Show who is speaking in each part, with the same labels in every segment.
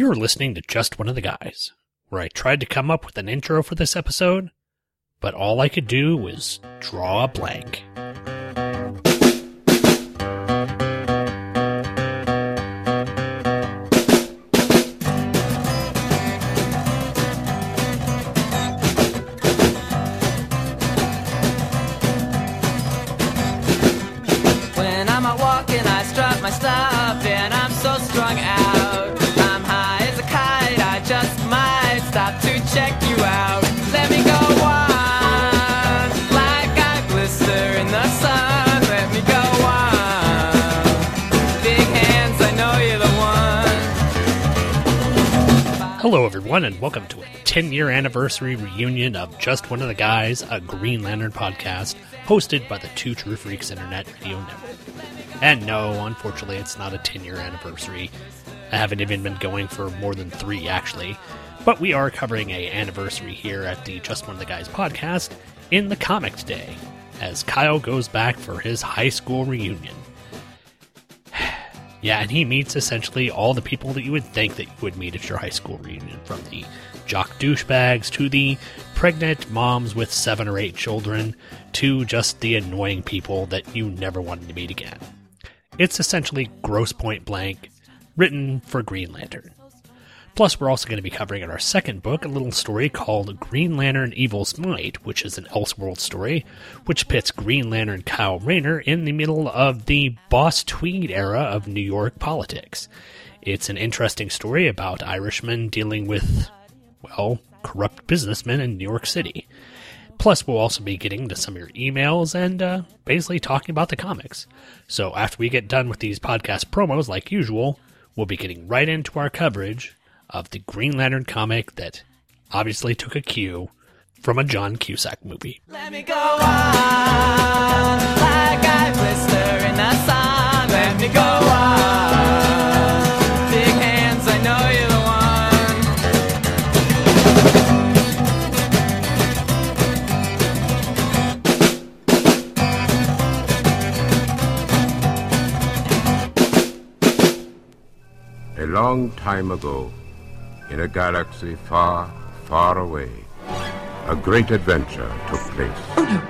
Speaker 1: You're listening to Just One of the Guys, where I tried to come up with an intro for this episode, but all I could do was draw a blank. Hello, everyone, and welcome to a 10 year anniversary reunion of Just One of the Guys, a Green Lantern podcast hosted by the Two True Freaks Internet Radio Network. And no, unfortunately, it's not a 10 year anniversary. I haven't even been going for more than three, actually. But we are covering a anniversary here at the Just One of the Guys podcast in the Comics Day, as Kyle goes back for his high school reunion. Yeah, and he meets essentially all the people that you would think that you would meet at your high school reunion, from the jock douchebags to the pregnant moms with seven or eight children to just the annoying people that you never wanted to meet again. It's essentially Grosse Point Blank, written for Green Lantern. Plus, we're also going to be covering in our second book a little story called Green Lantern Evil's Might, which is an Elseworld story, which pits Green Lantern Kyle Rayner in the middle of the Boss Tweed era of New York politics. It's an interesting story about Irishmen dealing with, well, corrupt businessmen in New York City. Plus, we'll also be getting to some of your emails and uh, basically talking about the comics. So, after we get done with these podcast promos, like usual, we'll be getting right into our coverage of the Green Lantern comic that obviously took a cue from a John Cusack movie.
Speaker 2: Let me go on, like I blister in the sun. Let me go on. Big hands, I know you're the one.
Speaker 3: A long time ago, in a galaxy far, far away, a great adventure took place. Oh no!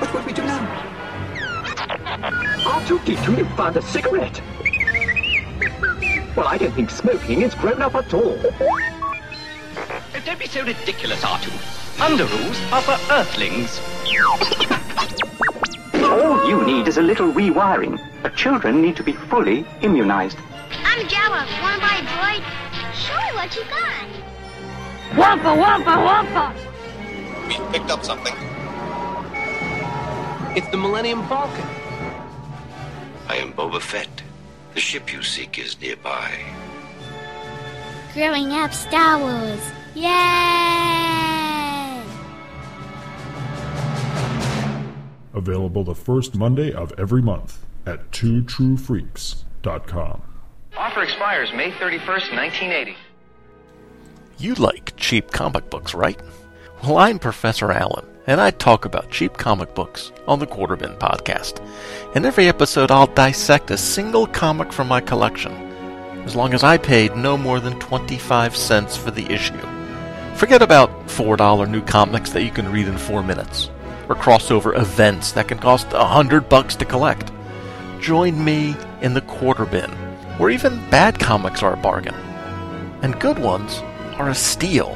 Speaker 4: What will we do now? R2-D2, you found a cigarette. Well, I don't think smoking is grown up at all.
Speaker 5: Uh, don't be so ridiculous, R2. Underoos are for earthlings.
Speaker 4: All you need is a little rewiring. But children need to be fully immunized.
Speaker 6: I'm Jella. Wanna buy a droid? Show me what you got.
Speaker 7: Wampa, wampa, wampa!
Speaker 8: We picked up something.
Speaker 9: It's the Millennium Falcon.
Speaker 8: I am Boba Fett. The ship you seek is nearby.
Speaker 6: Growing up Star Wars. Yay!
Speaker 10: Available the first Monday of every month at twotruefreaks.com.
Speaker 9: Offer expires May 31st, 1980.
Speaker 11: You like cheap comic books, right? Well, I'm Professor Allen, and I talk about cheap comic books on the Quarterbin podcast. In every episode, I'll dissect a single comic from my collection, as long as I paid no more than 25 cents for the issue. Forget about $4 new comics that you can read in 4 minutes, or crossover events that can cost a hundred bucks to collect. Join me in the Quarterbin, where even bad comics are a bargain, and good ones are a steal.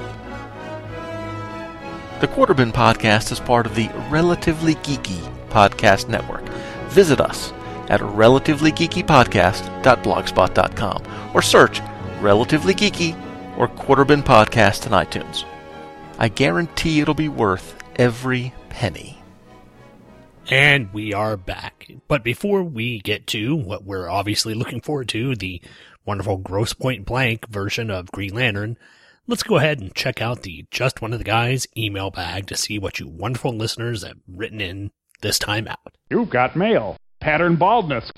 Speaker 11: The Quarterbin Podcast is part of the Relatively Geeky Podcast Network. Visit us at relativelygeekypodcast.blogspot.com or search Relatively Geeky or Quarterbin Podcast in iTunes. I guarantee it'll be worth every penny.
Speaker 1: And we are back. But before we get to what we're obviously looking forward to, the wonderful Grosse Point Blank version of Green Lantern, let's go ahead and check out the Just One of the Guys email bag to see what you wonderful listeners have written in this time out.
Speaker 12: You've got mail. Pattern baldness.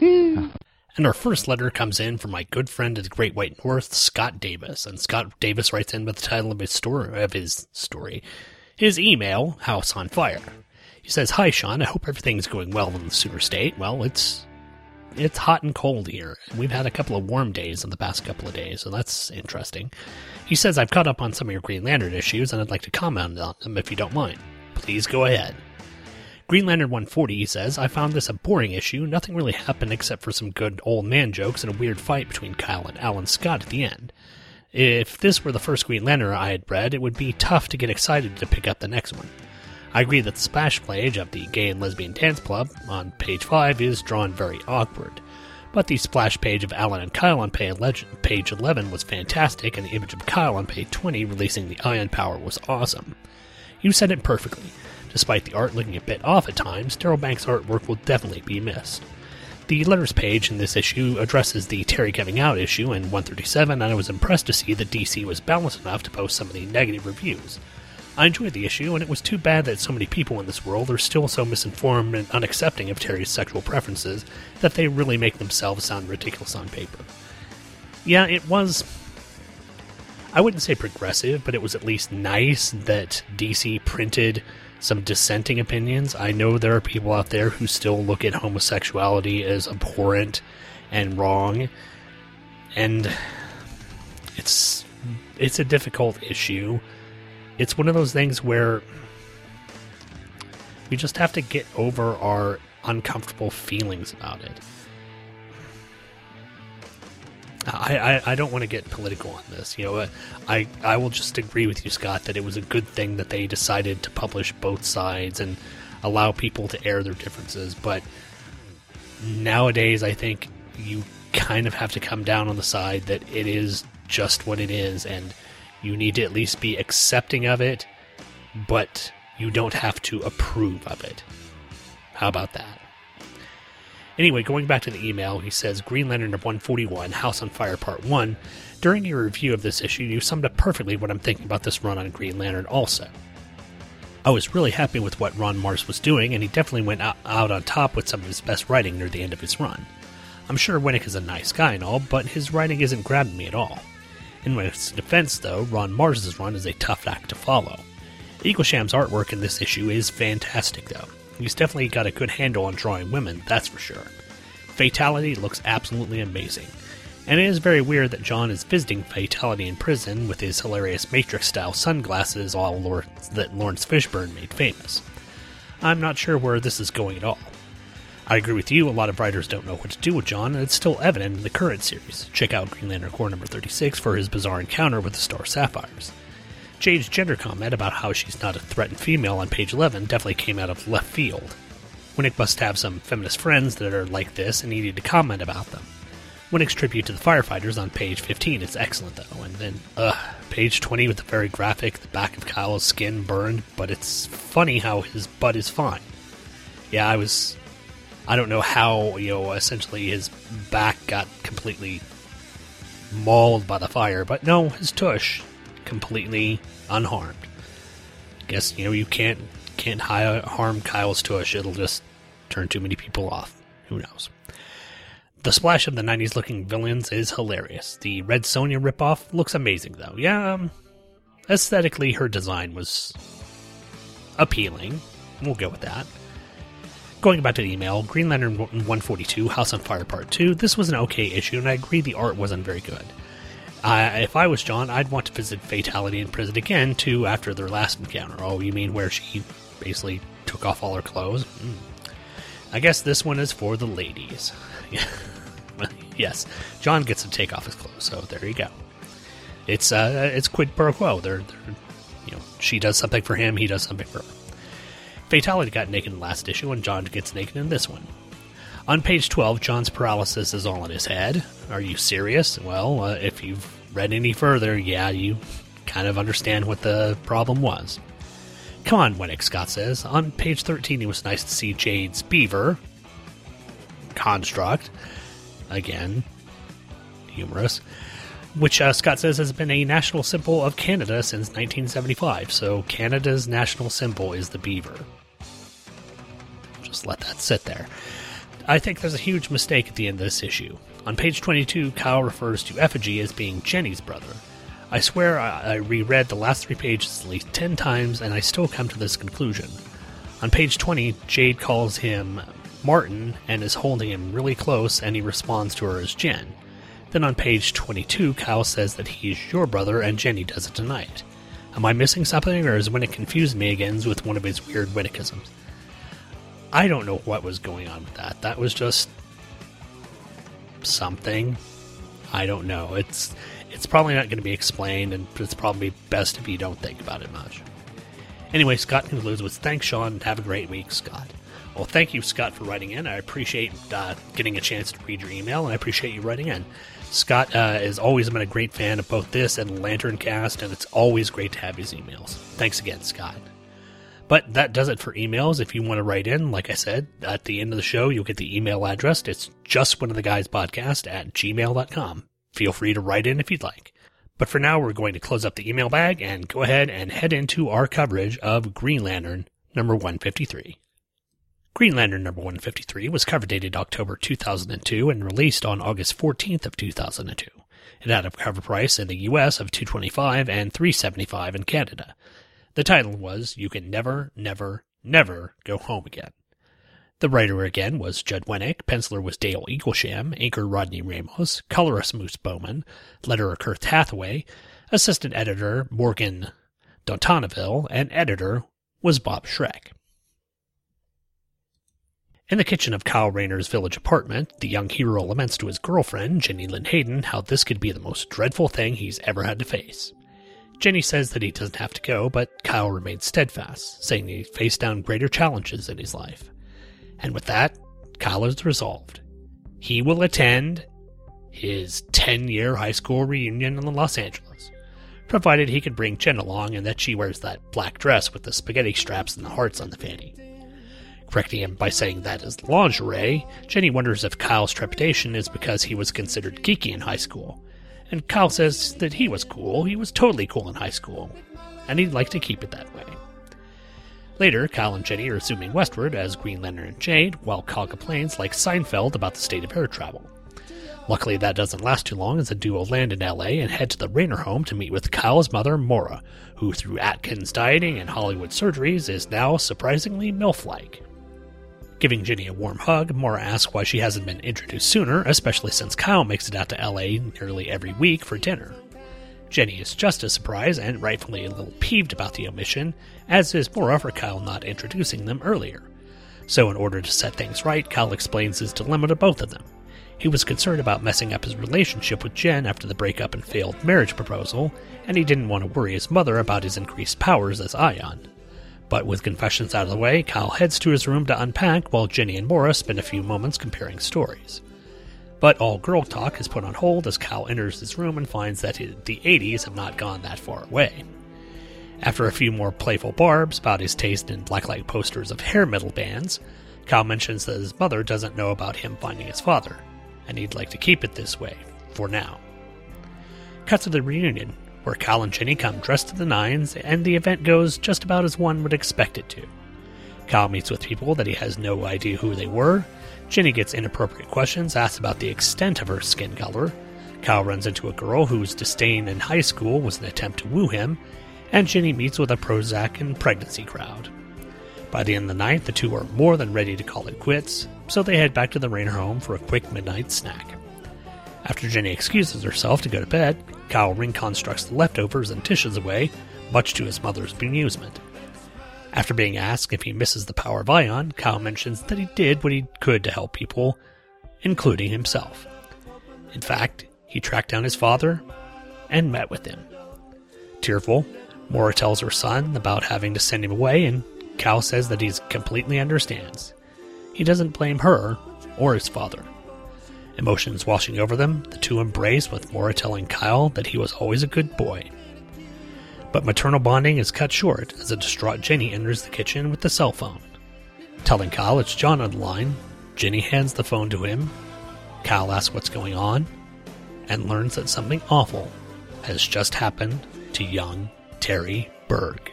Speaker 1: And our first letter comes in from my good friend of the Great White North, Scott Davis. And Scott Davis writes in with the title of his story of his story. His email, House on Fire. He says, Hi Sean, I hope everything's going well in the Sooner State. Well, it's it's hot and cold here. We've had a couple of warm days in the past couple of days, so that's interesting. He says, I've caught up on some of your Green Lantern issues, and I'd like to comment on them if you don't mind. Please go ahead. Green Lantern 140 he says, I found this a boring issue. Nothing really happened except for some good old man jokes and a weird fight between Kyle and Alan Scott at the end. If this were the first Green Lantern I had read, it would be tough to get excited to pick up the next one. I agree that the splash page of the Gay and Lesbian Dance Club on page 5 is drawn very awkward. But the splash page of Alan and Kyle on page 11 was fantastic, and the image of Kyle on page 20 releasing the ion power was awesome. You said it perfectly. Despite the art looking a bit off at times, Darryl Banks' artwork will definitely be missed. The letters page in this issue addresses the Terry coming out issue in 137, and I was impressed to see that DC was balanced enough to post some of the negative reviews. I enjoyed the issue, and it was too bad that so many people in this world are still so misinformed and unaccepting of Terry's sexual preferences that they really make themselves sound ridiculous on paper. Yeah, it was. I wouldn't say progressive, but it was at least nice that DC printed some dissenting opinions. I know there are people out there who still look at homosexuality as abhorrent and wrong, and it's it's a difficult issue it's one of those things where we just have to get over our uncomfortable feelings about it. I, I, I don't want to get political on this. You know, I I will just agree with you, Scott, that it was a good thing that they decided to publish both sides and allow people to air their differences. But nowadays, I think you kind of have to come down on the side that it is just what it is, and you need to at least be accepting of it, but you don't have to approve of it. How about that? Anyway, going back to the email, he says Green Lantern number 141, House on Fire Part 1. During your review of this issue, you summed up perfectly what I'm thinking about this run on Green Lantern also. I was really happy with what Ron Marz was doing, and he definitely went out, on top with some of his best writing near the end of his run. I'm sure Winick is a nice guy and all, but his writing isn't grabbing me at all. In Winick's defense, though, Ron Marz's run is a tough act to follow. Eaglesham's artwork in this issue is fantastic, though. He's definitely got a good handle on drawing women, that's for sure. Fatality looks absolutely amazing. And it is very weird that John is visiting Fatality in prison with his hilarious Matrix style sunglasses, all that Laurence Fishburne made famous. I'm not sure where this is going at all. I agree with you, a lot of writers don't know what to do with John, and it's still evident in the current series. Check out Green Lantern Corps number 36 for his bizarre encounter with the Star Sapphires. Jade's gender comment about how she's not a threatened female on page 11 definitely came out of left field. Winick must have some feminist friends that are like this and needed to comment about them. Winick's tribute to the firefighters on page 15 is excellent, though, and then, ugh, page 20 with the very graphic, the back of Kyle's skin burned, but it's funny how his butt is fine. Yeah, I was I don't know how, you know, essentially his back got completely mauled by the fire, but no, his tush completely unharmed. Guess you know you can't can't harm Kyle's tush; it'll just turn too many people off. Who knows? The splash of the '90s looking villains is hilarious. The Red Sonja ripoff looks amazing, though. Yeah, um, aesthetically, her design was appealing. We'll go with that. Going back to the email, Green Lantern 142, House on Fire Part 2, this was an okay issue, and I agree the art wasn't very good. Uh, if I was John, I'd want to visit Fatality in prison again, too, after their last encounter. Oh, you mean where she basically took off all her clothes? Mm. I guess this one is for the ladies. yes, John gets to take off his clothes, so there you go. It's uh, it's quid pro quo. They're, they're, you know, she does something for him, he does something for her. Fatality got naked in the last issue, and John gets naked in this one. On page 12, John's paralysis is all in his head. Are you serious? Well, uh, if you've read any further, yeah, you kind of understand what the problem was. Come on, Winick, Scott says. On page 13, it was nice to see Jade's beaver construct. Again, humorous. Which uh, Scott says has been a national symbol of Canada since 1975. So Canada's national symbol is the beaver just let that sit there. I think there's a huge mistake at the end of this issue. On page 22, Kyle refers to Effigy as being Jenny's brother. I swear I, I reread the last three pages at least 10 times and I still come to this conclusion. On page 20, Jade calls him Martin and is holding him really close, and he responds to her as Jen. Then on page 22, Kyle says that he's your brother and Jenny does it tonight. Am I missing something, or is Winick confused me again with one of his weird Winickisms? I don't know what was going on with that. That was just something. I don't know. It's it's probably not going to be explained, and it's probably best if you don't think about it much. Anyway, Scott concludes with thanks, Sean, and have a great week, Scott. Well, thank you, Scott, for writing in. I appreciate uh, getting a chance to read your email, and I appreciate you writing in. Scott uh, has always been a great fan of both this and Lantern Cast, and it's always great to have his emails. Thanks again, Scott. But that does it for emails. If you want to write in, like I said, at the end of the show, you'll get the email address. It's just one of the guys podcast at gmail.com. Feel free to write in if you'd like. But for now, we're going to close up the email bag and go ahead and head into our coverage of Green Lantern number 153. Green Lantern number 153 was cover dated October 2002 and released on August 14th of 2002. It had a cover price in the US of 225 and 375 in Canada. The title was You Can Never, Never, Never Go Home Again. The writer again was Judd Winick, penciler was Dale Eaglesham, inker Rodney Ramos, colorist Moose Baumann, letterer Kurt Hathaway, assistant editor Morgan Dontanville, and editor was Bob Schreck. In the kitchen of Kyle Rayner's village apartment, the young hero laments to his girlfriend, Jenny Lynn Hayden, how this could be the most dreadful thing he's ever had to face. Jenny says that he doesn't have to go, but Kyle remains steadfast, saying he faced down greater challenges in his life. And with that, Kyle is resolved. He will attend his 10 year high school reunion in Los Angeles, provided he can bring Jen along and that she wears that black dress with the spaghetti straps and the hearts on the fanny. Correcting him by saying that is lingerie, Jenny wonders if Kyle's trepidation is because he was considered geeky in high school. And Kyle says that he was cool, he was totally cool in high school, and he'd like to keep it that way. Later, Kyle and Jenny are zooming westward as Green Lantern and Jade, while Kyle complains like Seinfeld about the state of air travel. Luckily, that doesn't last too long as the duo land in LA and head to the Rayner home to meet with Kyle's mother, Maura, who, through Atkins dieting and Hollywood surgeries, is now surprisingly MILF like. Giving Jenny a warm hug, Maura asks why she hasn't been introduced sooner, especially since Kyle makes it out to LA nearly every week for dinner. Jenny is just as surprised and rightfully a little peeved about the omission, as is Maura for Kyle not introducing them earlier. So, in order to set things right, Kyle explains his dilemma to both of them. He was concerned about messing up his relationship with Jen after the breakup and failed marriage proposal, and he didn't want to worry his mother about his increased powers as Ion. But with confessions out of the way, Kyle heads to his room to unpack while Jenny and Maura spend a few moments comparing stories. But all girl talk is put on hold as Kyle enters his room and finds that the 80s have not gone that far away. After a few more playful barbs about his taste in blacklight posters of hair metal bands, Kyle mentions that his mother doesn't know about him finding his father, and he'd like to keep it this way, for now. Cut to the reunion, where Kyle and Jenny come dressed to the nines, and the event goes just about as one would expect it to. Kyle meets with people that he has no idea who they were, Jenny gets inappropriate questions asked about the extent of her skin color. Kyle runs into a girl whose disdain in high school was an attempt to woo him, and Jenny meets with a Prozac and pregnancy crowd. By the end of the night, the two are more than ready to call it quits, so they head back to the Rayner home for a quick midnight snack. After Jenny excuses herself to go to bed, Kyle reconstructs the leftovers and dishes away, much to his mother's bemusement. After being asked if he misses the power of Ion, Kyle mentions that he did what he could to help people, including himself. In fact, he tracked down his father and met with him. Tearful, Maura tells her son about having to send him away, and Kyle says that he completely understands. He doesn't blame her or his father. Emotions washing over them, the two embrace with Maura telling Kyle that he was always a good boy but maternal bonding is cut short as a distraught Jenny enters the kitchen with the cell phone. Telling Kyle it's John on the line, Jenny hands the phone to him. Kyle asks what's going on and learns that something awful has just happened to young Terry Berg.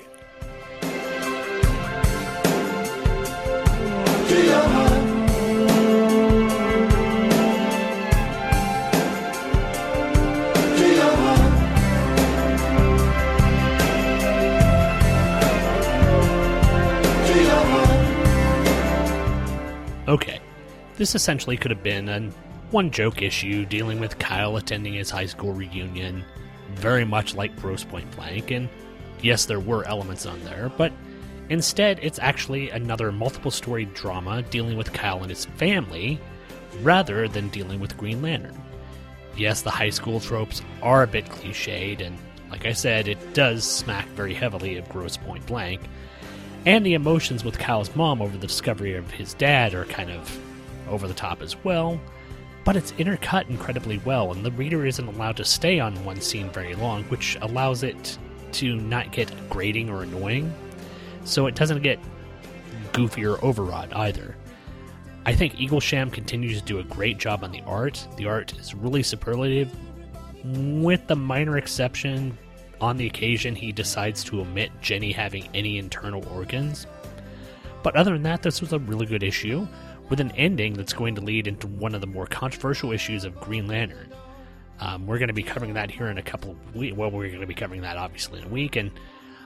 Speaker 1: This essentially could have been an one joke issue dealing with Kyle attending his high school reunion, very much like Grosse Point Blank, and yes, there were elements on there, but instead it's actually another multiple story drama dealing with Kyle and his family rather than dealing with Green Lantern. Yes, the high school tropes are a bit cliched, and like I said, it does smack very heavily of Grosse Point Blank, and the emotions with Kyle's mom over the discovery of his dad are kind of over the top as well, but it's intercut incredibly well, and the reader isn't allowed to stay on one scene very long, which allows it to not get grating or annoying, so it doesn't get goofy or overwrought either. I think Eaglesham continues to do a great job on the art. The art is really superlative, with the minor exception on the occasion he decides to omit Jenny having any internal organs. But other than that, this was a really good issue, with an ending that's going to lead into one of the more controversial issues of Green Lantern. Um, we're going to be covering that here in a couple of weeks. Well, we're going to be covering that obviously in a week, and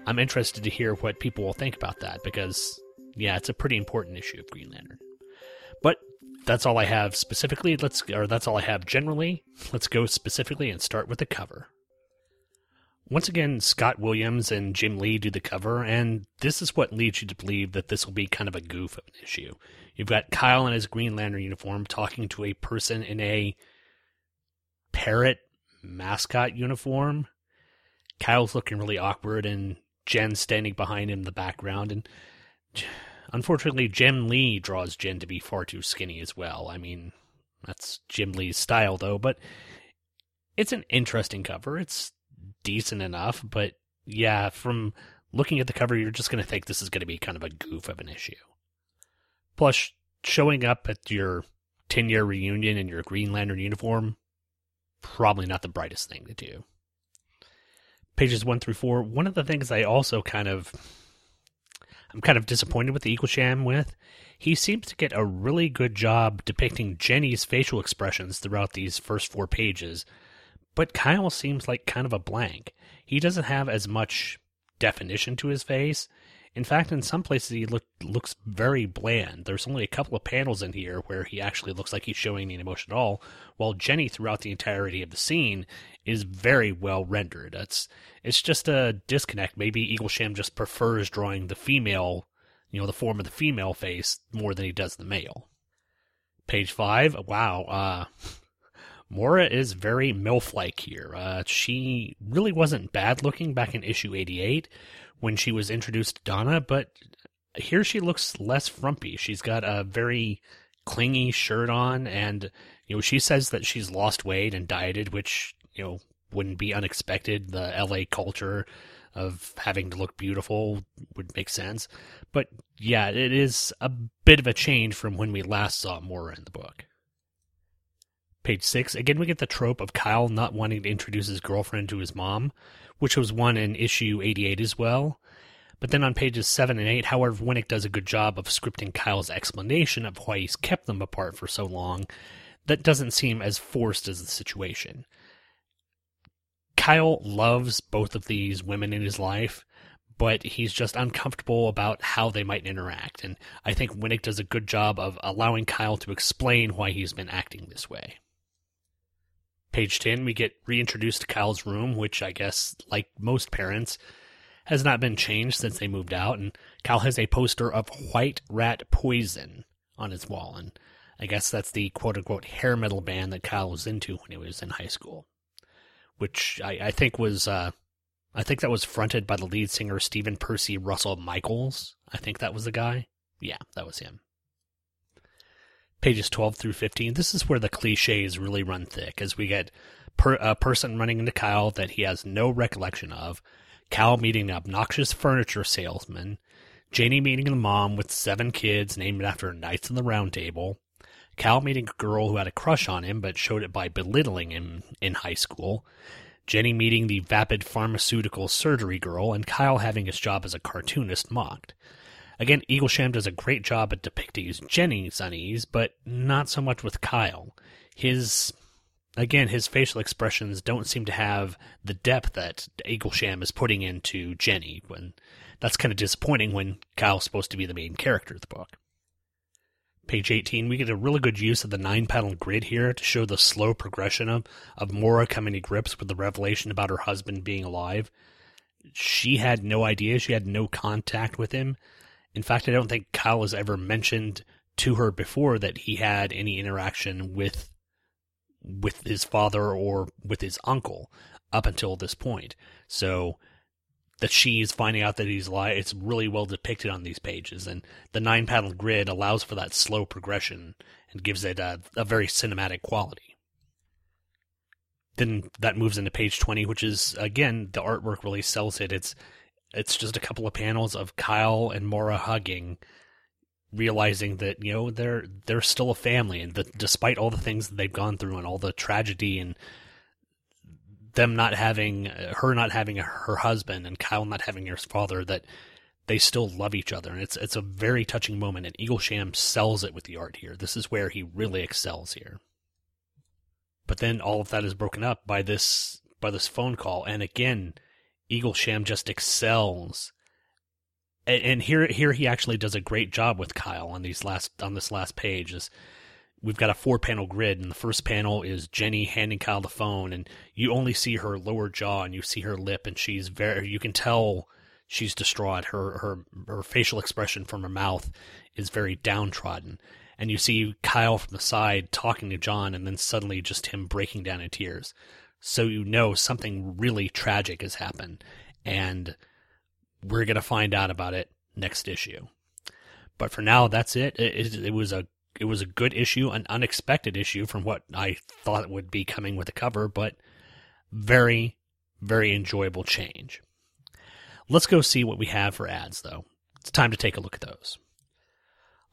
Speaker 1: I'm interested to hear what people will think about that because, yeah, it's a pretty important issue of Green Lantern. But that's all I have specifically. Let's or that's all I have generally. Let's go specifically and start with the cover. Once again, Scott Williams and Jim Lee do the cover, and this is what leads you to believe that this will be kind of a goof of an issue. You've got Kyle in his Green Lantern uniform talking to a person in a parrot mascot uniform. Kyle's looking really awkward, and Jen's standing behind him in the background, and Unfortunately, Jim Lee draws Jen to be far too skinny as well. I mean, that's Jim Lee's style, though, but it's an interesting cover. It's decent enough, but yeah, from looking at the cover, you're just going to think this is going to be kind of a goof of an issue. Plus, showing up at your 10 year reunion in your Green Lantern uniform, probably not the brightest thing to do. Pages 1 through 4, one of the things I also kind of I'm kind of disappointed with the Eaglesham with. He seems to get a really good job depicting Jenny's facial expressions throughout these first four pages, but Kyle seems like kind of a blank. He doesn't have as much definition to his face, in fact, in some places he look, looks very bland. There's only a couple of panels in here where he actually looks like he's showing any emotion at all, while Jenny throughout the entirety of the scene is very well rendered. It's it's just a disconnect. Maybe Eaglesham just prefers drawing the female, you know, the form of the female face more than he does the male. Page five. Wow. Uh, Maura is very MILF-like here. Uh, she really wasn't bad looking back in issue 88 when she was introduced to Donna, but here she looks less frumpy. She's got a very clingy shirt on, and you know she says that she's lost weight and dieted, which you know wouldn't be unexpected. The LA culture of having to look beautiful would make sense, but yeah, it is a bit of a change from when we last saw Moira in the book. Page six. Again, we get the trope of Kyle not wanting to introduce his girlfriend to his mom, which was one in issue 88 as well. But then on pages 7 and 8, however, Winick does a good job of scripting Kyle's explanation of why he's kept them apart for so long. That doesn't seem as forced as the situation. Kyle loves both of these women in his life, but he's just uncomfortable about how they might interact. And I think Winick does a good job of allowing Kyle to explain why he's been acting this way. Page 10, we get reintroduced to Kyle's room, which I guess, like most parents, has not been changed since they moved out. And Kyle has a poster of White Rat Poison on his wall. And I guess that's the quote unquote hair metal band that Kyle was into when he was in high school, which I, I think was, uh, I think that was fronted by the lead singer Stephen Pearcy Russell Michaels. I think that was the guy. Yeah, that was him pages 12 through 15, this is where the cliches really run thick as we get per, a person running into Kyle that he has no recollection of, Kyle meeting an obnoxious furniture salesman, Janie meeting a mom with seven kids named after Knights of the Round Table, Kyle meeting a girl who had a crush on him but showed it by belittling him in high school, Jenny meeting the vapid pharmaceutical surgery girl, and Kyle having his job as a cartoonist mocked. Again, Eaglesham does a great job at depicting Jenny's unease, but not so much with Kyle. His again, his facial expressions don't seem to have the depth that Eaglesham is putting into Jenny. When that's kind of disappointing when Kyle's supposed to be the main character of the book. Page 18, we get a really good use of the nine panel grid here to show the slow progression of, of Maura coming to grips with the revelation about her husband being alive. She had no idea, she had no contact with him. In fact, I don't think Kyle has ever mentioned to her before that he had any interaction with with his father or with his uncle up until this point. So that she's finding out that he's alive, it's really well depicted on these pages. And the nine panel grid allows for that slow progression and gives it a, a very cinematic quality. Then that moves into page 20, which is, again, the artwork really sells it. It's, it's just a couple of panels of Kyle and Maura hugging, realizing that, you know, they're, they're still a family. And that despite all the things that they've gone through and all the tragedy and them not having her not having her husband and Kyle not having his father that they still love each other and it's it's a very touching moment and Eaglesham sells it with the art here. This is where he really excels here. But then all of that is broken up by this by this phone call and again Eaglesham just excels. And, and here here he actually does a great job with Kyle on these last on this last page is we've got a four panel grid and the first panel is Jenny handing Kyle the phone and you only see her lower jaw and you see her lip and she's very you can tell she's distraught. Her her her facial expression from her mouth is very downtrodden. And you see Kyle from the side talking to John and then suddenly just him breaking down in tears so you know something really tragic has happened and we're going to find out about it next issue but for now that's it. It, it, was a it was a good issue, an unexpected issue from what I thought would be coming with the cover, but very, very enjoyable change. Let's go see what we have for ads, though. It's time to take a look at those.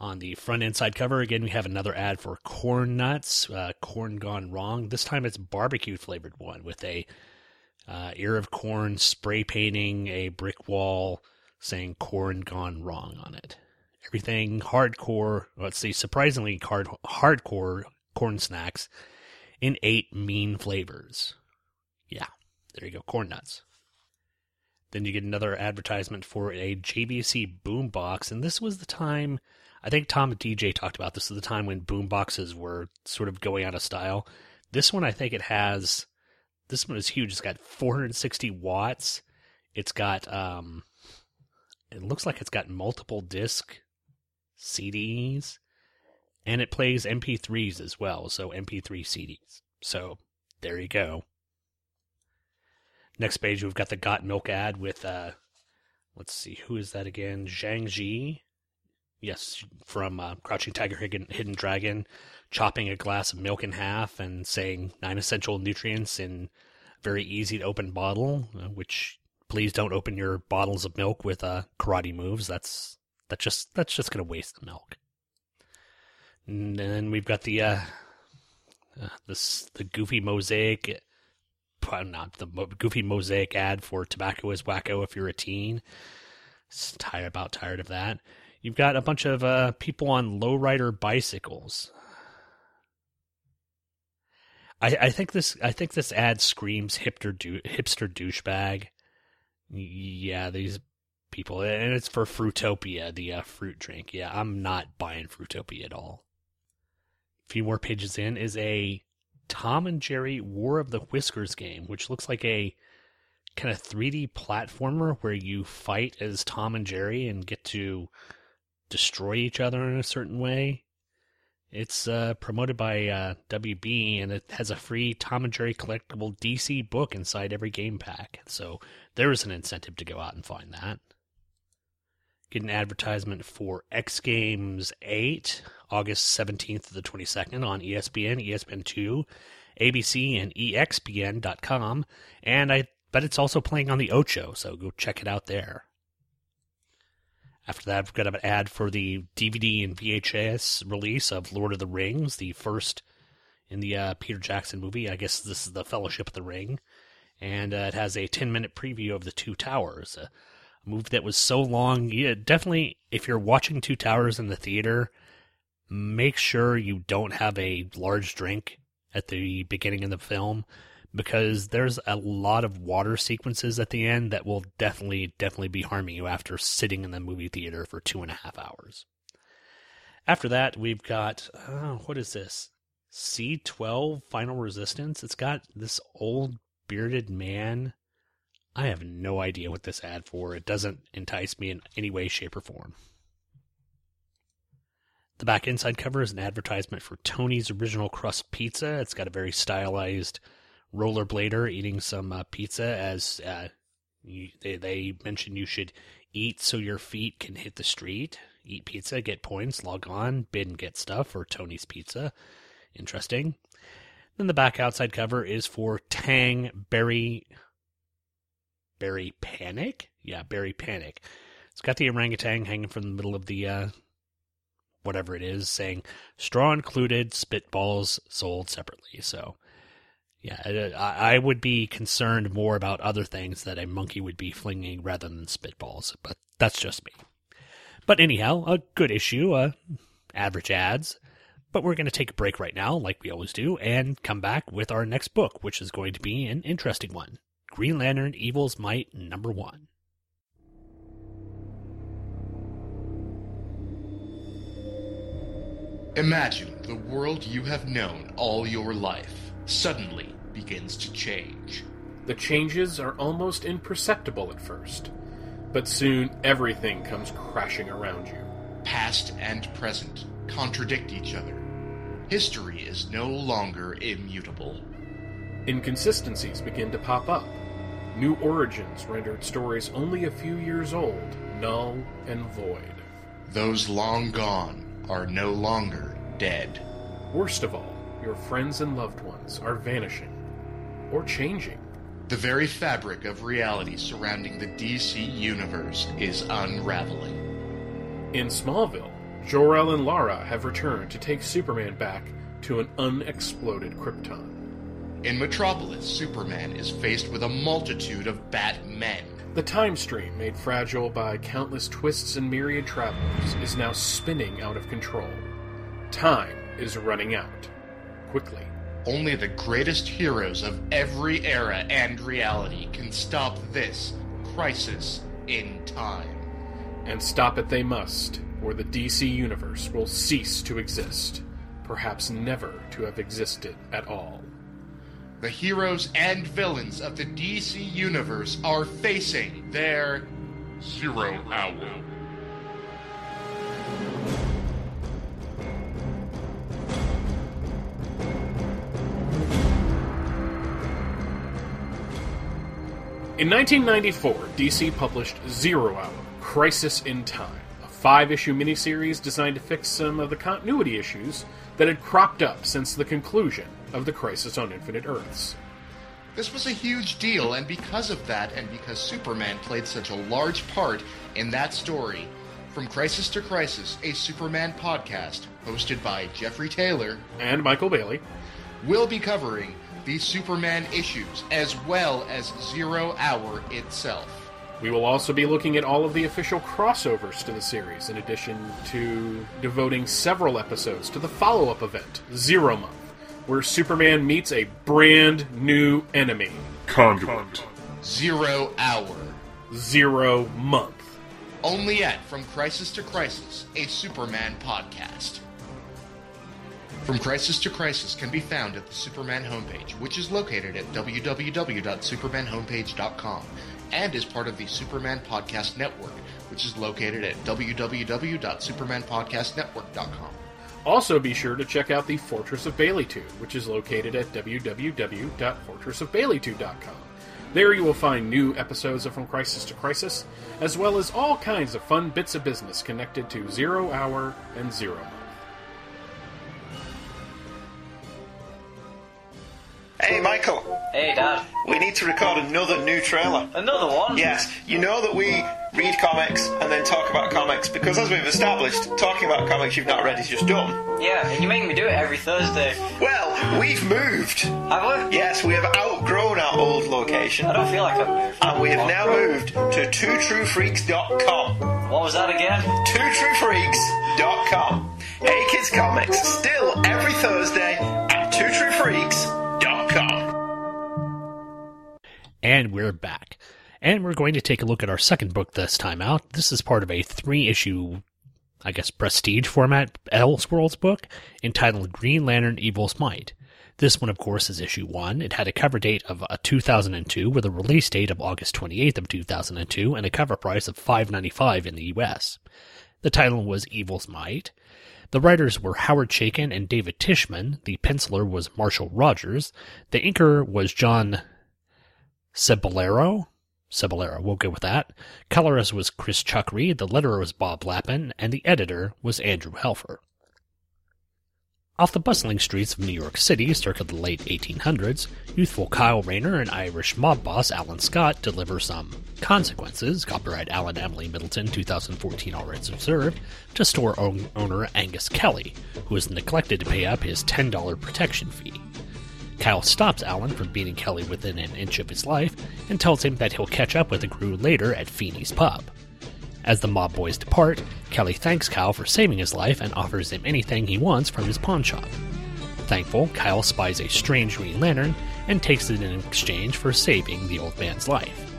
Speaker 1: On the front inside cover, again, we have another ad for Corn Nuts, uh, Corn Gone Wrong. This time it's barbecue flavored one with a uh, ear of corn spray painting a brick wall saying Corn Gone Wrong on it everything hardcore. Let's see, surprisingly hard, hardcore corn snacks in eight mean flavors. Yeah, there you go, corn nuts. Then you get another advertisement for a JVC boombox, and this was the time. I think Tom and DJ talked about this. at the time when boomboxes were sort of going out of style. This one, I think it has. This one is huge. It's got 460 watts. It's got um, it looks like it's got multiple disc CDs, and it plays MP3s as well, so MP3 CDs. So there you go. Next page, we've got the Got Milk ad with, uh, let's see, who is that again? Zhang Ziyi. Yes, from uh, Crouching Tiger, Hidden, Hidden Dragon, chopping a glass of milk in half and saying nine essential nutrients in very easy to open bottle, uh, which please don't open your bottles of milk with uh, karate moves. That's that's just that's just gonna waste the milk. And then we've got the uh, uh this the goofy mosaic not the goofy mosaic ad for tobacco is wacko if you're a teen. Tired about tired of that. You've got a bunch of uh, people on lowrider bicycles. I, I think this I think this ad screams hipster hipster douchebag. Yeah, these people, and it's for Fruitopia, the uh, fruit drink. Yeah, I'm not buying Fruitopia at all. A few more pages in is a Tom and Jerry War of the Whiskers game, which looks like a kind of 3D platformer where you fight as Tom and Jerry and get to destroy each other in a certain way. It's uh, promoted by uh, WB and it has a free Tom and Jerry collectible DC book inside every game pack. So there is an incentive to go out and find that get an advertisement for X Games 8, August 17th to the 22nd on ESPN, ESPN2, ABC, and EXPN.com. And I bet it's also playing on the Ocho, so go check it out there. After that, I've got an ad for the DVD and VHS release of Lord of the Rings, the first in the uh, Peter Jackson movie. I guess this is the Fellowship of the Ring. And uh, it has a 10 minute preview of the Two Towers. A movie that was so long. Yeah, definitely, if you're watching Two Towers in the theater, make sure you don't have a large drink at the beginning of the film because there's a lot of water sequences at the end that will definitely, definitely be harming you after sitting in the movie theater for two and a half hours. After that, we've got uh, what is this? C12 Final Resistance. It's got this old bearded man. I have no idea what this ad for. It doesn't entice me in any way, shape, or form. The back inside cover is an advertisement for Tony's Original Crust Pizza. It's got a very stylized rollerblader eating some uh, pizza as uh, you, they, they mention you should eat so your feet can hit the street. Eat pizza, get points, log on, bid and get stuff for Tony's Pizza. Interesting. Then the back outside cover is for Tang Berry Berry Panic? Yeah, Berry Panic. It's got the orangutan hanging from the middle of the uh, whatever it is, saying straw included, spitballs sold separately. So, yeah, I, I would be concerned more about other things that a monkey would be flinging rather than spitballs, but that's just me. But anyhow, a good issue, uh, average ads. But we're going to take a break right now, like we always do, and come back with our next book, which is going to be an interesting one Green Lantern Evil's Might, number one.
Speaker 13: Imagine the world you have known all your life suddenly begins to change.
Speaker 14: The changes are almost imperceptible at first, but soon everything comes crashing around you.
Speaker 13: Past and present contradict each other. History is no longer immutable.
Speaker 14: Inconsistencies begin to pop up. New origins rendered stories only a few years old null and void.
Speaker 13: Those long gone are no longer dead.
Speaker 14: Worst of all, your friends and loved ones are vanishing or changing.
Speaker 13: The very fabric of reality surrounding the DC universe is unraveling.
Speaker 14: In Smallville, Jor-El and Lara have returned to take Superman back to an unexploded Krypton.
Speaker 13: In Metropolis, Superman is faced with a multitude of Batmen.
Speaker 14: The time stream, made fragile by countless twists and myriad travelers, is now spinning out of control. Time is running out. Quickly.
Speaker 13: Only the greatest heroes of every era and reality can stop this crisis in time.
Speaker 14: And stop it they must, or the DC Universe will cease to exist, perhaps never to have existed at all.
Speaker 13: The heroes and villains of the DC Universe are facing their Zero Hour.
Speaker 14: In 1994, DC published Zero Hour Crisis in Time, a five issue miniseries designed to fix some of the continuity issues that had cropped up since the conclusion of the Crisis on Infinite Earths.
Speaker 13: This was a huge deal, and because of that, and because Superman played such a large part in that story, From Crisis to Crisis, a Superman podcast hosted by Jeffrey Taylor
Speaker 14: and Michael Bailey,
Speaker 13: will be covering the Superman issues as well as Zero Hour itself.
Speaker 14: We will also be looking at all of the official crossovers to the series, in addition to devoting several episodes to the follow up event, Zero Month, where Superman meets a brand new enemy
Speaker 10: Conduit.
Speaker 13: Zero Hour.
Speaker 14: Zero Month.
Speaker 13: Only at From Crisis to Crisis, a Superman podcast. From Crisis to Crisis can be found at the Superman homepage, which is located at www.supermanhomepage.com and is part of the Superman Podcast Network, which is located at www.supermanpodcastnetwork.com.
Speaker 14: Also, be sure to check out the Fortress of Baileytude, which is located at www.fortressofbaileytude.com. There you will find new episodes of From Crisis to Crisis, as well as all kinds of fun bits of business connected to Zero Hour and Zero
Speaker 15: We need to record another new trailer.
Speaker 9: Another one?
Speaker 15: Yes. You know that we read comics and then talk about comics because, as we've established, talking about comics you've not read is just dumb.
Speaker 9: Yeah, and you make me do it every Thursday.
Speaker 15: Well, we've moved.
Speaker 9: Have we?
Speaker 15: Yes, we have outgrown our old location.
Speaker 9: I don't feel like I've moved.
Speaker 15: And we have now moved to twotruefreaks.com.
Speaker 9: What was that again?
Speaker 15: twotruefreaks.com. Hey Kids Comics, still every Thursday
Speaker 1: And we're back. And we're going to take a look at our second book this time out. This is part of a three issue I guess, prestige format Elseworlds book entitled Green Lantern Evil's Might. This one, of course, is issue one. It had a cover date of uh, 2002 with a release date of August 28th of 2002 and a cover price of 5.95 in the U.S. The title was Evil's Might. The writers were Howard Chaykin and David Tischman. The penciler was Marshall Rogers. The inker was John Cebollero. Cebollero, we'll go with that. Colorist was Chris Chuckry. The letterer was Bob Lappan. And the editor was Andrew Helfer. Off the bustling streets of New York City circa the late 1800s, youthful Kyle Rayner and Irish mob boss Alan Scott deliver some consequences, copyright Alan Emily Middleton 2014 all rights reserved, to store owner Angus Kelly, who has neglected to pay up his $10 protection fee. Kyle stops Alan from beating Kelly within an inch of his life and tells him that he'll catch up with the crew later at Feeney's pub. As the mob boys depart, Kelly thanks Kyle for saving his life and offers him anything he wants from his pawn shop. Thankful, Kyle spies a strange Green Lantern and takes it in exchange for saving the old man's life.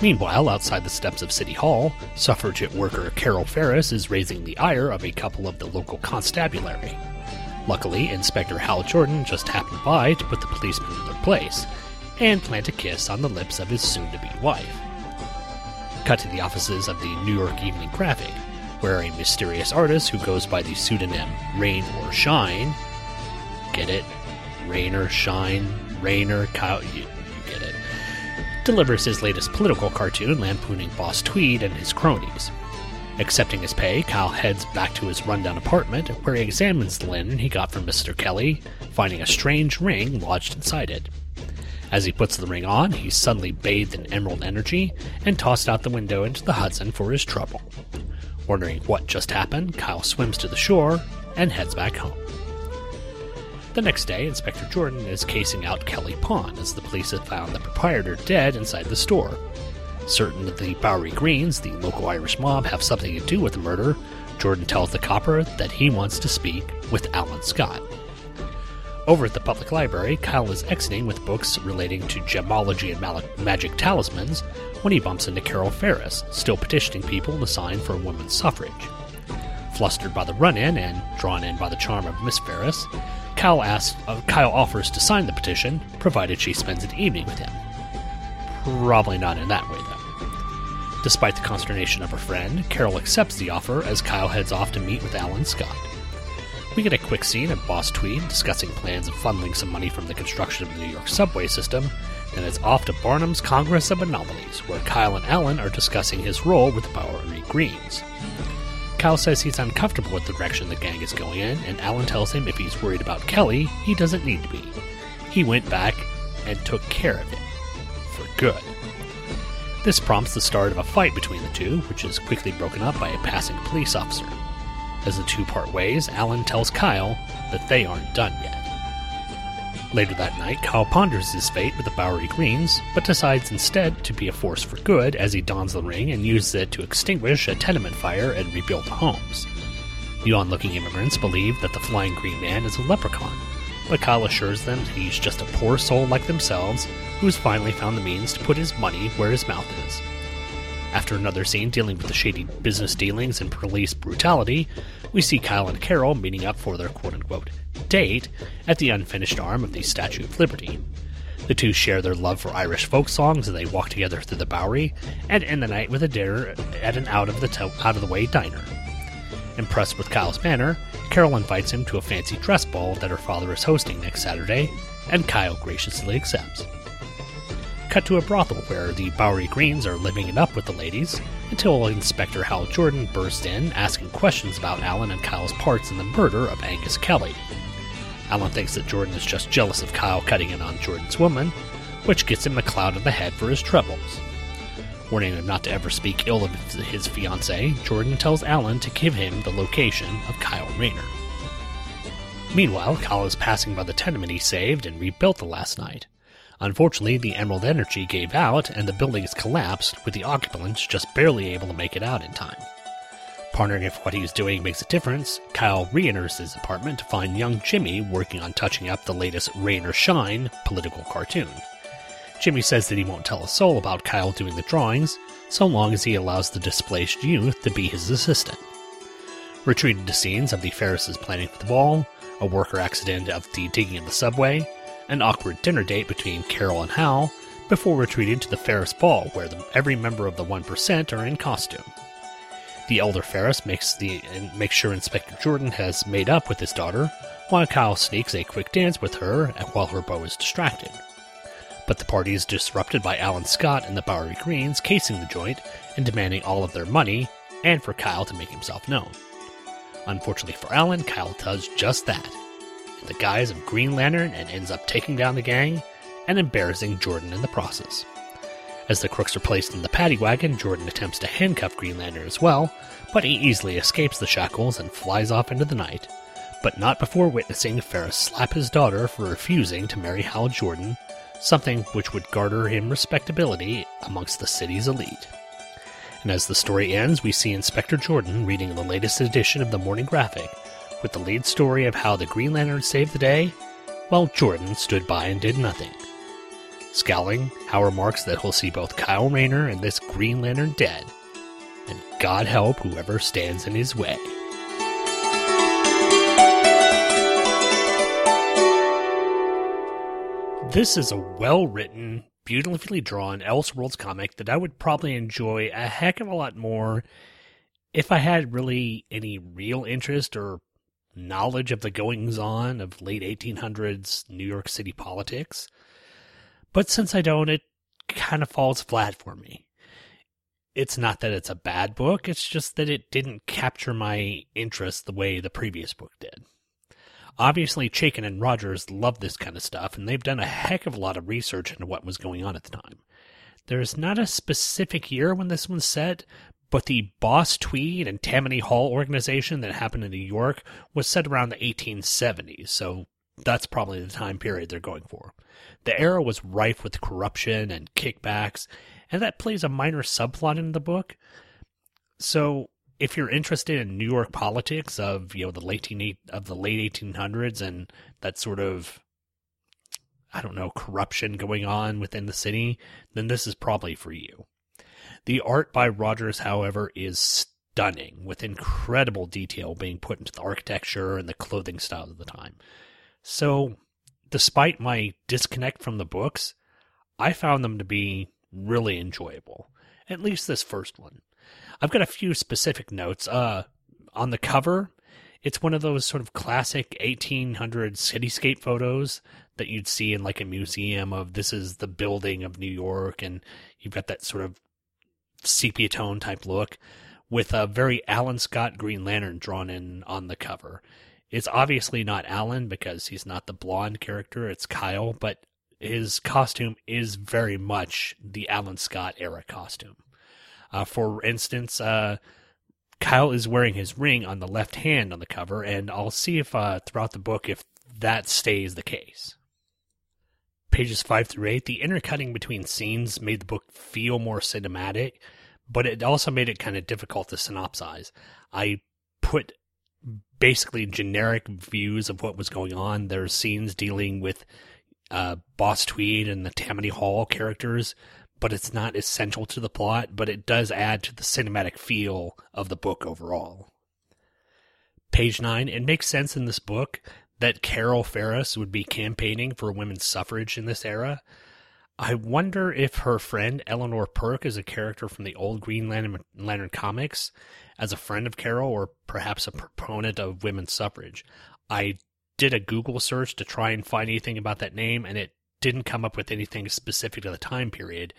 Speaker 1: Meanwhile, outside the steps of City Hall, suffragette worker Carol Ferris is raising the ire of a couple of the local constabulary. Luckily, Inspector Hal Jordan just happened by to put the policemen in their place and plant a kiss on the lips of his soon to be wife. Cut to the offices of the New York Evening Graphic, where a mysterious artist who goes by the pseudonym Rain or Shine get it? Rain or Shine, Rain or Cow, you, you get it. Delivers his latest political cartoon lampooning Boss Tweed and his cronies. Accepting his pay, Kyle heads back to his rundown apartment, where he examines the linen he got from Mr. Kelly, finding a strange ring lodged inside it. As he puts the ring on, he's suddenly bathed in emerald energy and tossed out the window into the Hudson for his trouble. Wondering what just happened, Kyle swims to the shore and heads back home. The next day, Inspector Jordan is casing out Kelly Pawn as the police have found the proprietor dead inside the store. Certain that the Bowery Greens, the local Irish mob, have something to do with the murder, Jordan tells the copper that he wants to speak with Alan Scott. Over at the public library, Kyle is exiting with books relating to gemology and mal- magic talismans when he bumps into Carol Ferris, still petitioning people to sign for women's suffrage. Flustered by the run in and drawn in by the charm of Miss Ferris, Kyle, asks, uh, Kyle offers to sign the petition, provided she spends an evening with him. Probably not in that way, though. Despite the consternation of her friend, Carol accepts the offer as Kyle heads off to meet with Alan Scott. We get a quick scene of Boss Tweed discussing plans of funneling some money from the construction of the New York subway system, and it's off to Barnum's Congress of Anomalies, where Kyle and Alan are discussing his role with the Bowery Greens. Kyle says he's uncomfortable with the direction the gang is going in, and Alan tells him if he's worried about Kelly, he doesn't need to be. He went back and took care of it. For good. This prompts the start of a fight between the two, which is quickly broken up by a passing police officer. As the two part ways, Alan tells Kyle that they aren't done yet. Later that night, Kyle ponders his fate with the Bowery Greens, but decides instead to be a force for good as he dons the ring and uses it to extinguish a tenement fire and rebuild homes. The onlooking immigrants believe that the Flying Green Man is a leprechaun, but Kyle assures them that he's just a poor soul like themselves who's finally found the means to put his money where his mouth is. After another scene dealing with the shady business dealings and police brutality, we see Kyle and Carol meeting up for their quote unquote date at the unfinished arm of the Statue of Liberty. The two share their love for Irish folk songs as they walk together through the Bowery and end the night with a dinner at an out of the out of the way diner. Impressed with Kyle's manner, Carol invites him to a fancy dress ball that her father is hosting next Saturday, and Kyle graciously accepts cut to a brothel where the Bowery Greens are living it up with the ladies, until Inspector Hal Jordan bursts in asking questions about Alan and Kyle's parts in the murder of Angus Kelly. Alan thinks that Jordan is just jealous of Kyle cutting in on Jordan's woman, which gets him a cloud on the head for his troubles. Warning him not to ever speak ill of his fiancée, Jordan tells Alan to give him the location of Kyle Rayner. Meanwhile, Kyle is passing by the tenement he saved and rebuilt the last night. Unfortunately, the emerald energy gave out and the buildings collapsed, with the occupants just barely able to make it out in time. Pondering if what he's doing makes a difference, Kyle re enters his apartment to find young Jimmy working on touching up the latest Rain or Shine political cartoon. Jimmy says that he won't tell a soul about Kyle doing the drawings, so long as he allows the displaced youth to be his assistant. retreated to scenes of the Ferrises planning for the ball, a worker accident of the digging in the subway, an awkward dinner date between Carol and Hal, before retreating to the Ferris ball, where the, every member of the 1% are in costume. The elder Ferris makes the makes sure Inspector Jordan has made up with his daughter, while Kyle sneaks a quick dance with her while her beau is distracted. But the party is disrupted by Alan Scott and the Bowery Greens casing the joint and demanding all of their money, and for Kyle to make himself known. Unfortunately for Alan, Kyle does just that, in the guise of Green Lantern, and ends up taking down the gang and embarrassing Jordan in the process. As the crooks are placed in the paddy wagon, Jordan attempts to handcuff Green Lantern as well, but he easily escapes the shackles and flies off into the night, but not before witnessing Ferris slap his daughter for refusing to marry Hal Jordan, something which would garner him respectability amongst the city's elite. And as the story ends, we see Inspector Jordan reading the latest edition of the Morning Graphic, with the lead story of how the Green Lantern saved the day, while Jordan stood by and did nothing. Scowling, Hal remarks that he'll see both Kyle Rayner and this Green Lantern dead, and God help whoever stands in his way. This is a well written, beautifully drawn Elseworlds comic that I would probably enjoy a heck of a lot more if I had really any real interest or knowledge of the goings on of late 1800s New York City politics. But since I don't, it kind of falls flat for me. It's not that it's a bad book, it's just that it didn't capture my interest the way the previous book did. Obviously, Chaykin and Rogers love this kind of stuff, and they've done a heck of a lot of research into what was going on at the time. There's not a specific year when this one's set, but the Boss Tweed and Tammany Hall organization that happened in New York was set around the 1870s, so that's probably the time period they're going for. The era was rife with corruption and kickbacks, and that plays a minor subplot in the book. So if you're interested in New York politics of you know the late of the late 1800s and that sort of I don't know corruption going on within the city, then this is probably for you. The art by Rogers, however, is stunning, with incredible detail being put into the architecture and the clothing styles of the time. So, despite my disconnect from the books, I found them to be really enjoyable. At least this first one. I've got a few specific notes. Uh, on the cover, it's one of those sort of classic 1800 cityscape photos that you'd see in like a museum of this is the building of New York, and you've got that sort of sepia tone type look with a very Alan Scott Green Lantern drawn in on the cover. It's obviously not Alan because he's not the blonde character, it's Kyle, but his costume is very much the Alan Scott era costume. Uh, for instance, uh, Kyle is wearing his ring on the left hand on the cover, and I'll see if uh, throughout the book if that stays the case. Pages 5 through 8, the intercutting between scenes made the book feel more cinematic, but it also made it kind of difficult to synopsize. I put basically generic views of what was going on. There are scenes dealing with uh, Boss Tweed and the Tammany Hall characters, but it's not essential to the plot, but it does add to the cinematic feel of the book overall. Page 9, it makes sense in this book that Carol Ferris would be campaigning for women's suffrage in this era. I wonder if her friend Eleanor Perk is a character from the old Green Lantern, Lantern comics as a friend of Carol or perhaps a proponent of women's suffrage. I did a Google search to try and find anything about that name, and it didn't come up with anything specific to the time period,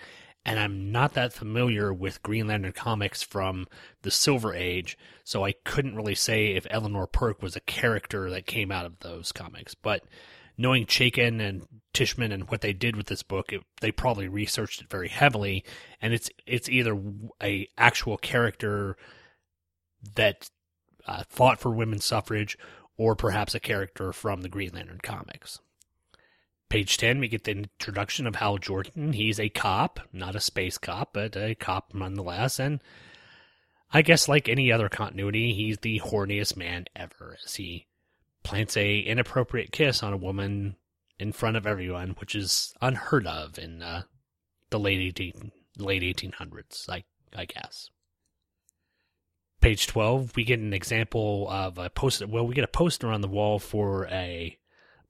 Speaker 1: and I'm not that familiar with Green Lantern comics from the Silver Age, so I couldn't really say if Eleanor Perk was a character that came out of those comics. But knowing Chaykin and Tischman and what they did with this book, it, they probably researched it very heavily, and it's it's either a actual character that uh, fought for women's suffrage, or perhaps a character from the Green Lantern comics. Page 10, we get the introduction of Hal Jordan. He's a cop, not a space cop, but a cop nonetheless. And I guess, like any other continuity, he's the horniest man ever as he plants a inappropriate kiss on a woman in front of everyone, which is unheard of in uh, the late 18, late 1800s, I, I guess. Page 12, we get an example of a poster. Well, we get a poster on the wall for a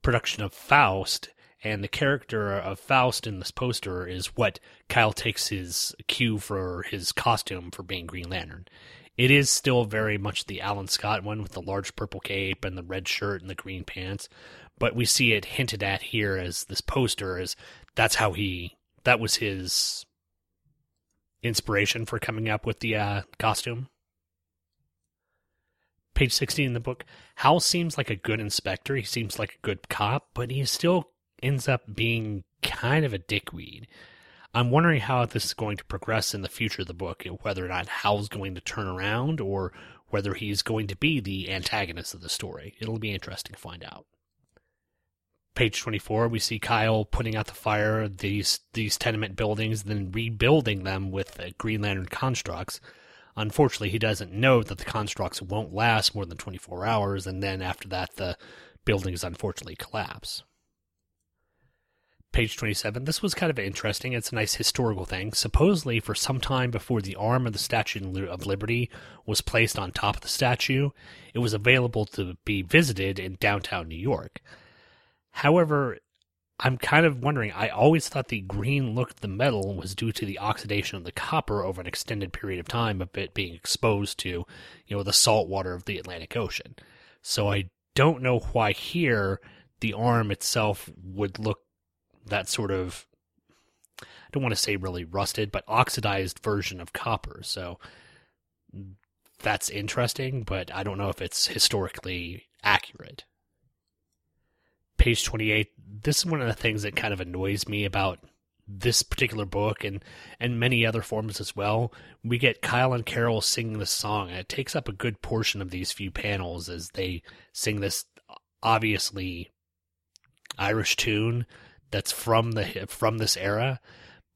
Speaker 1: production of Faust, and the character of Faust in this poster is what Kyle takes his cue for his costume for being Green Lantern. It is still very much the Alan Scott one with the large purple cape and the red shirt and the green pants, but we see it hinted at here as this poster as that's how he that was his inspiration for coming up with the uh, costume. Page 16 in the book, Hal seems like a good inspector. He seems like a good cop, but he still ends up being kind of a dickweed. I'm wondering how this is going to progress in the future of the book, and whether or not Hal's going to turn around or whether he's going to be the antagonist of the story. It'll be interesting to find out. Page 24, we see Kyle putting out the fire these these tenement buildings, then rebuilding them with Green Lantern constructs. Unfortunately, he doesn't know that the constructs won't last more than 24 hours, and then after that, the buildings unfortunately collapse. Page 27. This was kind of interesting. It's a nice historical thing. Supposedly, for some time before the arm of the Statue of Liberty was placed on top of the statue, it was available to be visited in downtown New York. However, I'm kind of wondering. I always thought the green look of the metal was due to the oxidation of the copper over an extended period of time of it being exposed to, you know, the salt water of the Atlantic Ocean. So I don't know why here the arm itself would look that sort of I don't want to say really rusted, but oxidized version of copper. So that's interesting, but I don't know if it's historically accurate. Page 28. This is one of the things that kind of annoys me about this particular book and and many other forms as well. We get Kyle and Carol singing this song, and it takes up a good portion of these few panels as they sing this obviously Irish tune that's from the from this era,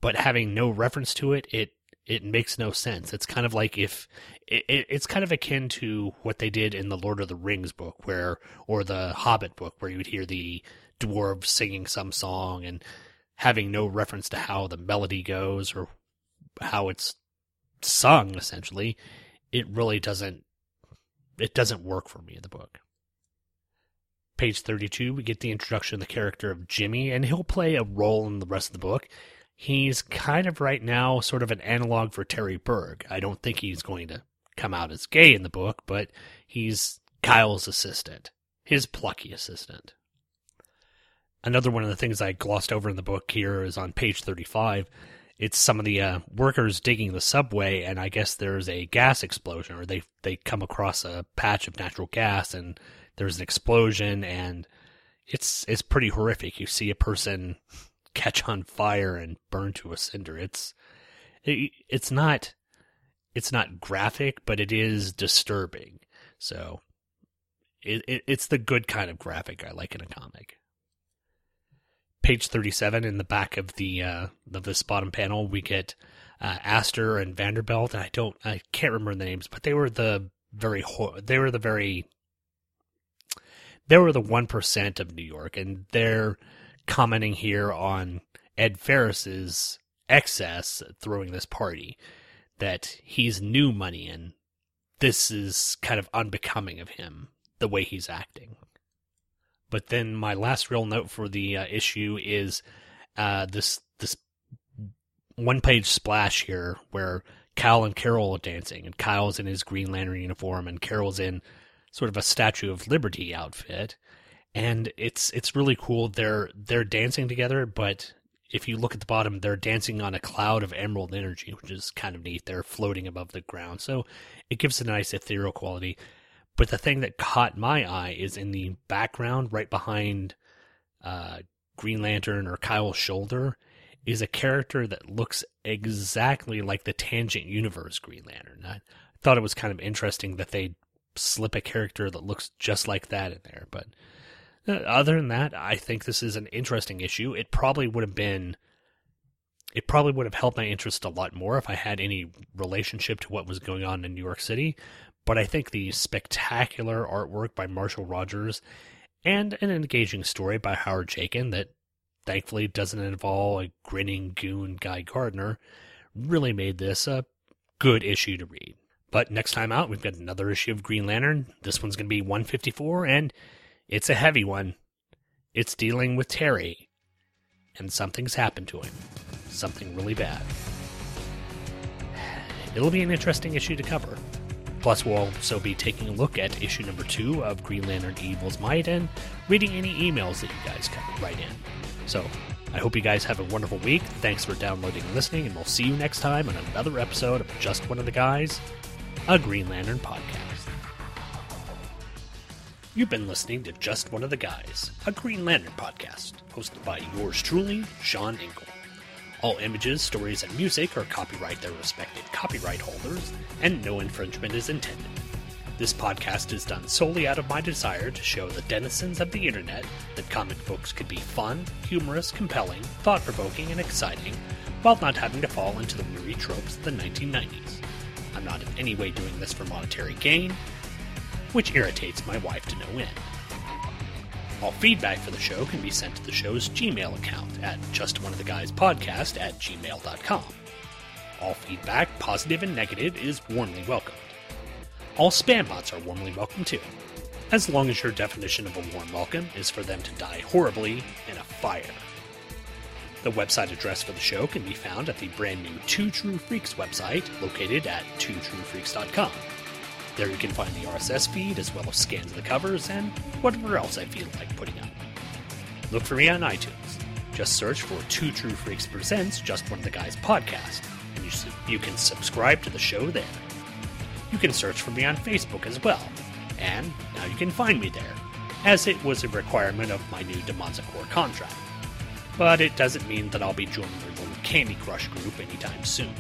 Speaker 1: but having no reference to it, it it makes no sense. It's kind of like if it, it's kind of akin to what they did in the Lord of the Rings book, where or the Hobbit book, where you would hear the dwarves singing some song and having no reference to how the melody goes or how it's sung. Essentially, it really doesn't it doesn't work for me in the book page 32, we get the introduction of the character of Jimmy, and he'll play a role in the rest of the book. He's kind of right now sort of an analog for Terry Berg. I don't think he's going to come out as gay in the book, but he's Kyle's assistant, his plucky assistant. Another one of the things I glossed over in the book here is on page 35. It's some of the uh, workers digging the subway, and I guess there's a gas explosion, or they they come across a patch of natural gas, and there's an explosion and it's it's pretty horrific. You see a person catch on fire and burn to a cinder. It's it, it's not it's not graphic, but it is disturbing. So it, it it's the good kind of graphic I like in a comic. Page thirty seven in the back of the uh, of this bottom panel, we get uh, Astor and Vanderbilt, I don't I can't remember the names, but they were the very they were the very they were the 1% of New York, and they're commenting here on Ed Ferris's excess throwing this party, that he's new money and this is kind of unbecoming of him, the way he's acting. But then my last real note for the uh, issue is uh, this this one page splash here where Kyle and Carol are dancing, and Kyle's in his Green Lantern uniform, and Carol's in sort of a Statue of Liberty outfit, and it's it's really cool. They're they're dancing together, but if you look at the bottom, they're dancing on a cloud of emerald energy, which is kind of neat. They're floating above the ground, so it gives a nice ethereal quality. But the thing that caught my eye is in the background, right behind uh, Green Lantern or Kyle's shoulder, is a character that looks exactly like the Tangent Universe Green Lantern. I thought it was kind of interesting that they slip a character that looks just like that in there. But uh, other than that, I think this is an interesting issue. It probably would have been. It probably would have helped my interest a lot more if I had any relationship to what was going on in New York City. But I think the spectacular artwork by Marshall Rogers and an engaging story by Howard Chaykin that thankfully doesn't involve a grinning goon Guy Gardner really made this a good issue to read. But next time out, we've got another issue of Green Lantern. This one's going to be 154, and it's a heavy one. It's dealing with Terry, and something's happened to him. Something really bad. It'll be an interesting issue to cover. Plus, we'll also be taking a look at issue number two of Green Lantern Evil's Might and reading any emails that you guys write in. So, I hope you guys have a wonderful week. Thanks for downloading and listening, and we'll see you next time on another episode of Just One of the Guys, a Green Lantern podcast. You've been listening to Just One of the Guys, a Green Lantern podcast, hosted by yours truly, Sean Inkle. All images, stories, and music are copyright their respective copyright holders, and no infringement is intended. This podcast is done solely out of my desire to show the denizens of the internet that comic books could be fun, humorous, compelling, thought provoking, and exciting, while not having to fall into the weary tropes of the 1990s. I'm not in any way doing this for monetary gain, which irritates my wife to no end. All feedback for the show can be sent to the show's Gmail account at justoneoftheguyspodcast at gmail.com. All feedback, positive and negative, is warmly welcomed. All spam bots are warmly welcome too, as long as your definition of a warm welcome is for them to die horribly in a fire. The website address for the show can be found at the brand new Two True Freaks website located at twotruefreaks.com. There you can find the RSS feed as well as scans of the covers and whatever else I feel like putting up. Look for me on iTunes. Just search for Two True Freaks Presents Just One of the Guys podcast, and you, you can subscribe to the show there. You can search for me on Facebook as well, and now you can find me there, as it was a requirement of my new Demonza Core contract. But it doesn't mean that I'll be joining your little Candy Crush group anytime soon.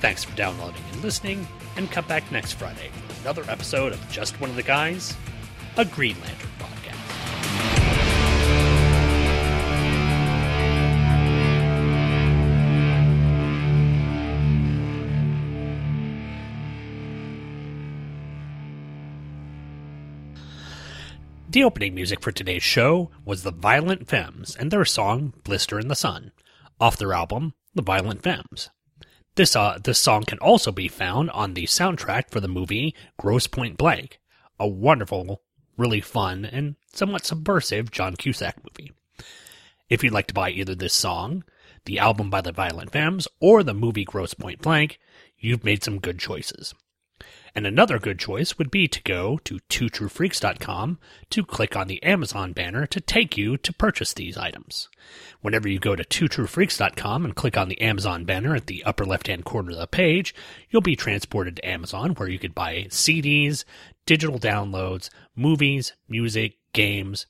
Speaker 1: Thanks for downloading and listening, and come back next Friday for another episode of Just One of the Guys, a Green Lantern The opening music for today's show was the Violent Femmes and their song Blister in the Sun, off their album The Violent Femmes. This, uh, this song can also be found on the soundtrack for the movie Grosse Point Blank, a wonderful, really fun, and somewhat subversive John Cusack movie. If you'd like to buy either this song, the album by the Violent Femmes, or the movie Grosse Point Blank, you've made some good choices. And another good choice would be to go to twotruefreaks.com to click on the Amazon banner to take you to purchase these items. Whenever you go to twotruefreaks.com and click on the Amazon banner at the upper left hand corner of the page, you'll be transported to Amazon where you could buy CDs, digital downloads, movies, music, games,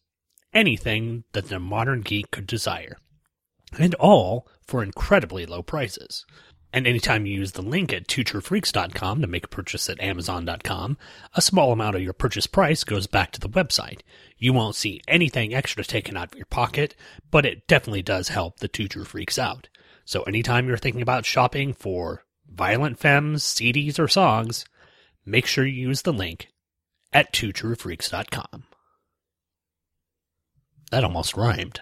Speaker 1: anything that the modern geek could desire. And all for incredibly low prices. And anytime you use the link at twotruefreaks.com to make a purchase at amazon.com, a small amount of your purchase price goes back to the website. You won't see anything extra taken out of your pocket, but it definitely does help the True Freaks out. So anytime you're thinking about shopping for Violent Femmes, CDs, or songs, make sure you use the link at twotruefreaks.com. That almost rhymed.